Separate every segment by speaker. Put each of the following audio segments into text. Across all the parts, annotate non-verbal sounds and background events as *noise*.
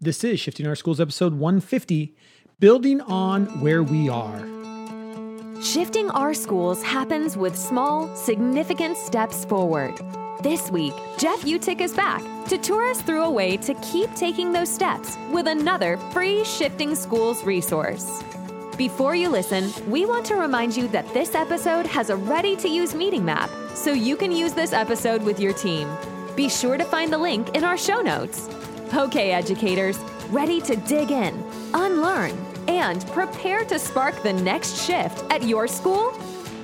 Speaker 1: This is Shifting Our Schools episode 150 Building on Where We Are.
Speaker 2: Shifting our schools happens with small, significant steps forward. This week, Jeff Utecht is back to tour us through a way to keep taking those steps with another free Shifting Schools resource. Before you listen, we want to remind you that this episode has a ready to use meeting map, so you can use this episode with your team. Be sure to find the link in our show notes. Okay, educators, ready to dig in, unlearn, and prepare to spark the next shift at your school?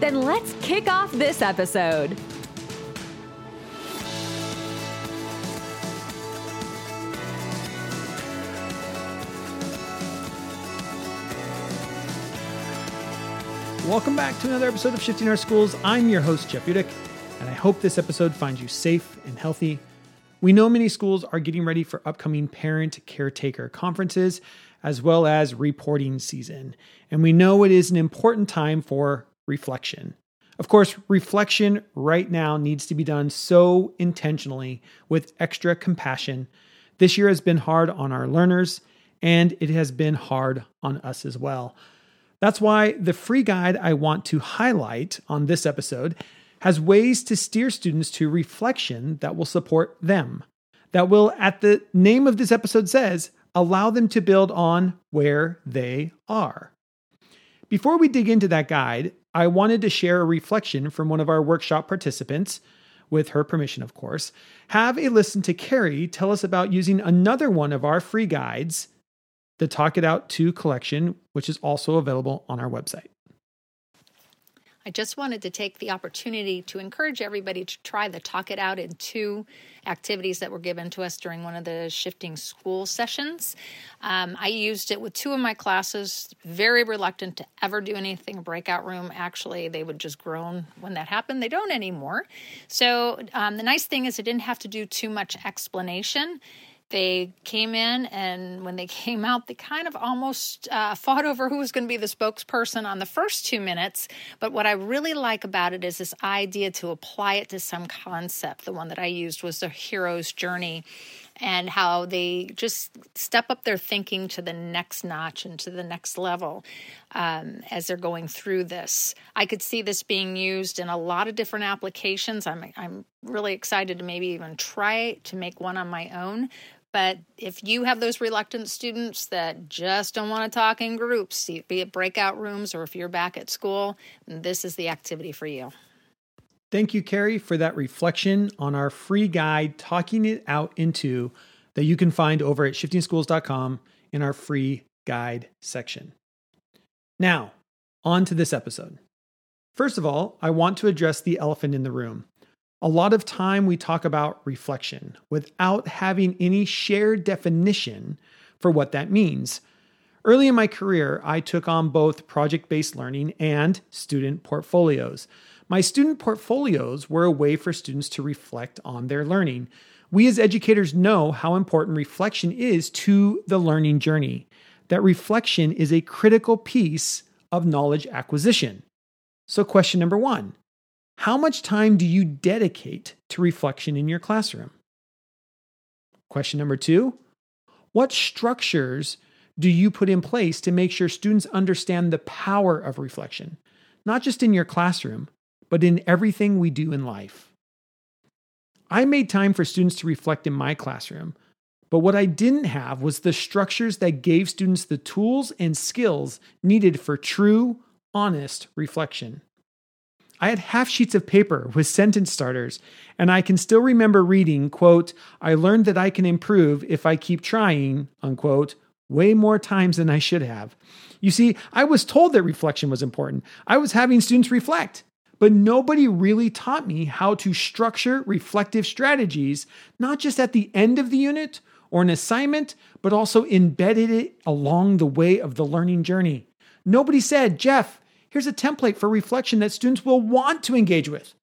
Speaker 2: Then let's kick off this episode.
Speaker 1: Welcome back to another episode of Shifting Our Schools. I'm your host, Jeff Utecht, and I hope this episode finds you safe and healthy. We know many schools are getting ready for upcoming parent caretaker conferences as well as reporting season, and we know it is an important time for reflection. Of course, reflection right now needs to be done so intentionally with extra compassion. This year has been hard on our learners, and it has been hard on us as well. That's why the free guide I want to highlight on this episode has ways to steer students to reflection that will support them, that will, at the name of this episode says, allow them to build on where they are. Before we dig into that guide, I wanted to share a reflection from one of our workshop participants, with her permission, of course. Have a listen to Carrie tell us about using another one of our free guides the Talk It Out 2 collection, which is also available on our website.
Speaker 3: I just wanted to take the opportunity to encourage everybody to try the Talk It Out in two activities that were given to us during one of the shifting school sessions. Um, I used it with two of my classes, very reluctant to ever do anything breakout room. Actually, they would just groan when that happened. They don't anymore. So um, the nice thing is, I didn't have to do too much explanation they came in, and when they *laughs* came out, they kind of almost uh, fought over who was going to be the spokesperson on the first two minutes. But what I really like about it is this idea to apply it to some concept. The one that I used was the hero's journey and how they just step up their thinking to the next notch and to the next level um, as they're going through this. I could see this being used in a lot of different applications. I'm I'm really excited to maybe even try to make one on my own. But if you have those reluctant students that just don't want to talk in groups, be it breakout rooms or if you're back at school, this is the activity for you.
Speaker 1: Thank you, Carrie, for that reflection on our free guide, Talking It Out Into, that you can find over at shiftingschools.com in our free guide section. Now, on to this episode. First of all, I want to address the elephant in the room. A lot of time we talk about reflection without having any shared definition for what that means. Early in my career, I took on both project based learning and student portfolios. My student portfolios were a way for students to reflect on their learning. We as educators know how important reflection is to the learning journey, that reflection is a critical piece of knowledge acquisition. So, question number one how much time do you dedicate to reflection in your classroom? Question number two What structures do you put in place to make sure students understand the power of reflection, not just in your classroom, but in everything we do in life? I made time for students to reflect in my classroom, but what I didn't have was the structures that gave students the tools and skills needed for true, honest reflection. I had half sheets of paper with sentence starters, and I can still remember reading, quote, I learned that I can improve if I keep trying, unquote, way more times than I should have. You see, I was told that reflection was important. I was having students reflect, but nobody really taught me how to structure reflective strategies, not just at the end of the unit or an assignment, but also embedded it along the way of the learning journey. Nobody said, Jeff, here's a template for reflection that students will want to engage with.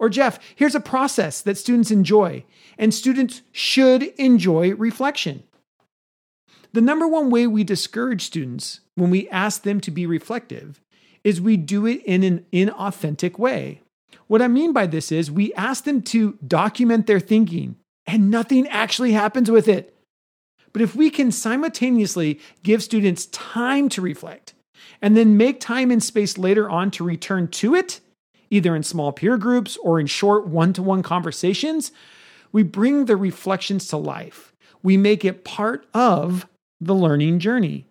Speaker 1: Or, Jeff, here's a process that students enjoy, and students should enjoy reflection. The number one way we discourage students when we ask them to be reflective is we do it in an inauthentic way. What I mean by this is we ask them to document their thinking, and nothing actually happens with it. But if we can simultaneously give students time to reflect and then make time and space later on to return to it, either in small peer groups or in short one to one conversations, we bring the reflections to life. We make it part of the learning journey.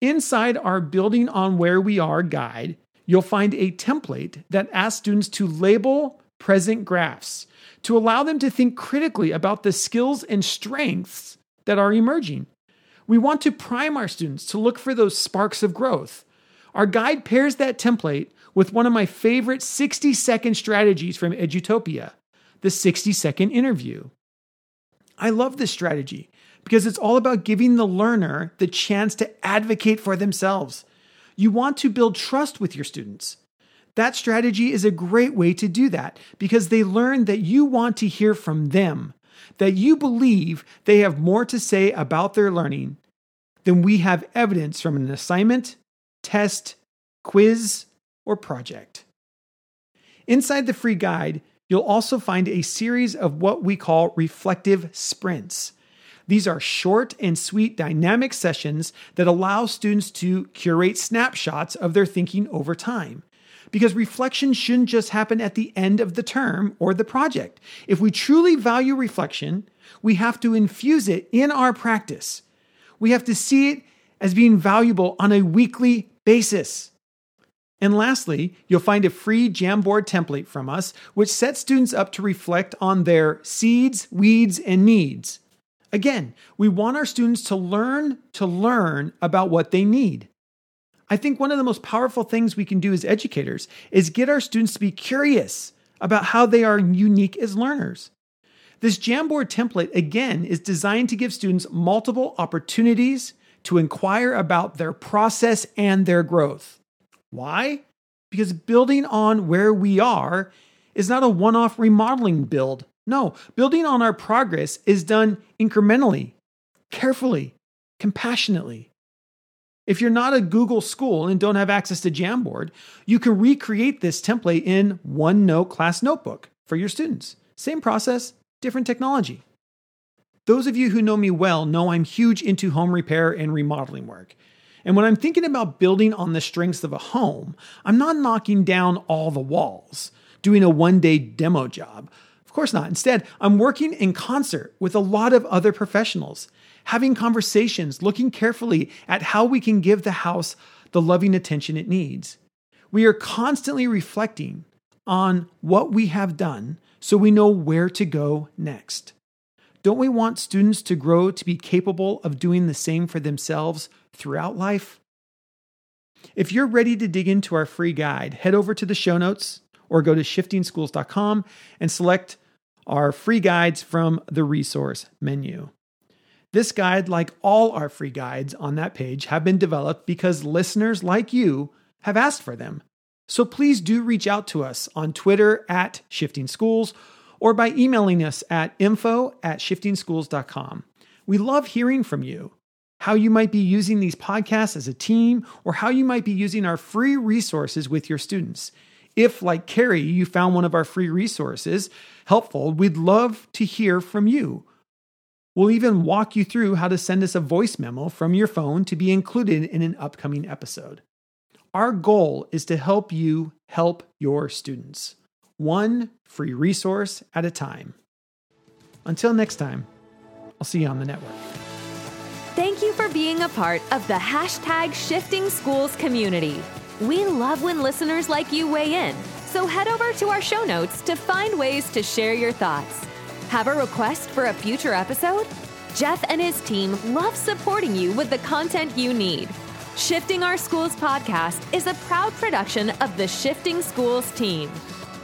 Speaker 1: Inside our Building on Where We Are guide, you'll find a template that asks students to label present graphs to allow them to think critically about the skills and strengths that are emerging. We want to prime our students to look for those sparks of growth. Our guide pairs that template with one of my favorite 60 second strategies from Edutopia the 60 second interview. I love this strategy because it's all about giving the learner the chance to advocate for themselves. You want to build trust with your students. That strategy is a great way to do that because they learn that you want to hear from them, that you believe they have more to say about their learning than we have evidence from an assignment, test, quiz, or project. Inside the free guide, you'll also find a series of what we call reflective sprints. These are short and sweet dynamic sessions that allow students to curate snapshots of their thinking over time. Because reflection shouldn't just happen at the end of the term or the project. If we truly value reflection, we have to infuse it in our practice. We have to see it as being valuable on a weekly basis. And lastly, you'll find a free Jamboard template from us, which sets students up to reflect on their seeds, weeds, and needs. Again, we want our students to learn to learn about what they need. I think one of the most powerful things we can do as educators is get our students to be curious about how they are unique as learners. This Jamboard template, again, is designed to give students multiple opportunities to inquire about their process and their growth. Why? Because building on where we are is not a one off remodeling build. No, building on our progress is done incrementally, carefully, compassionately. If you're not a Google school and don't have access to Jamboard, you can recreate this template in OneNote class notebook for your students. Same process, different technology. Those of you who know me well know I'm huge into home repair and remodeling work. And when I'm thinking about building on the strengths of a home, I'm not knocking down all the walls, doing a one day demo job. Of course not. Instead, I'm working in concert with a lot of other professionals having conversations, looking carefully at how we can give the house the loving attention it needs. We are constantly reflecting on what we have done so we know where to go next. Don't we want students to grow to be capable of doing the same for themselves throughout life? If you're ready to dig into our free guide, head over to the show notes or go to shiftingschools.com and select our free guides from the resource menu. This guide, like all our free guides on that page, have been developed because listeners like you have asked for them. So please do reach out to us on Twitter at Shifting Schools or by emailing us at info at shiftingschools.com. We love hearing from you, how you might be using these podcasts as a team, or how you might be using our free resources with your students. If, like Carrie, you found one of our free resources helpful, we'd love to hear from you. We'll even walk you through how to send us a voice memo from your phone to be included in an upcoming episode. Our goal is to help you help your students, one free resource at a time. Until next time, I'll see you on the network.
Speaker 2: Thank you for being a part of the hashtag Shifting Schools community. We love when listeners like you weigh in, so head over to our show notes to find ways to share your thoughts. Have a request for a future episode? Jeff and his team love supporting you with the content you need. Shifting Our Schools podcast is a proud production of the Shifting Schools team.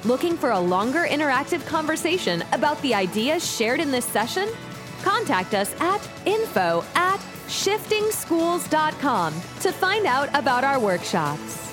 Speaker 2: Looking for a longer interactive conversation about the ideas shared in this session? Contact us at info at shiftingschools.com to find out about our workshops.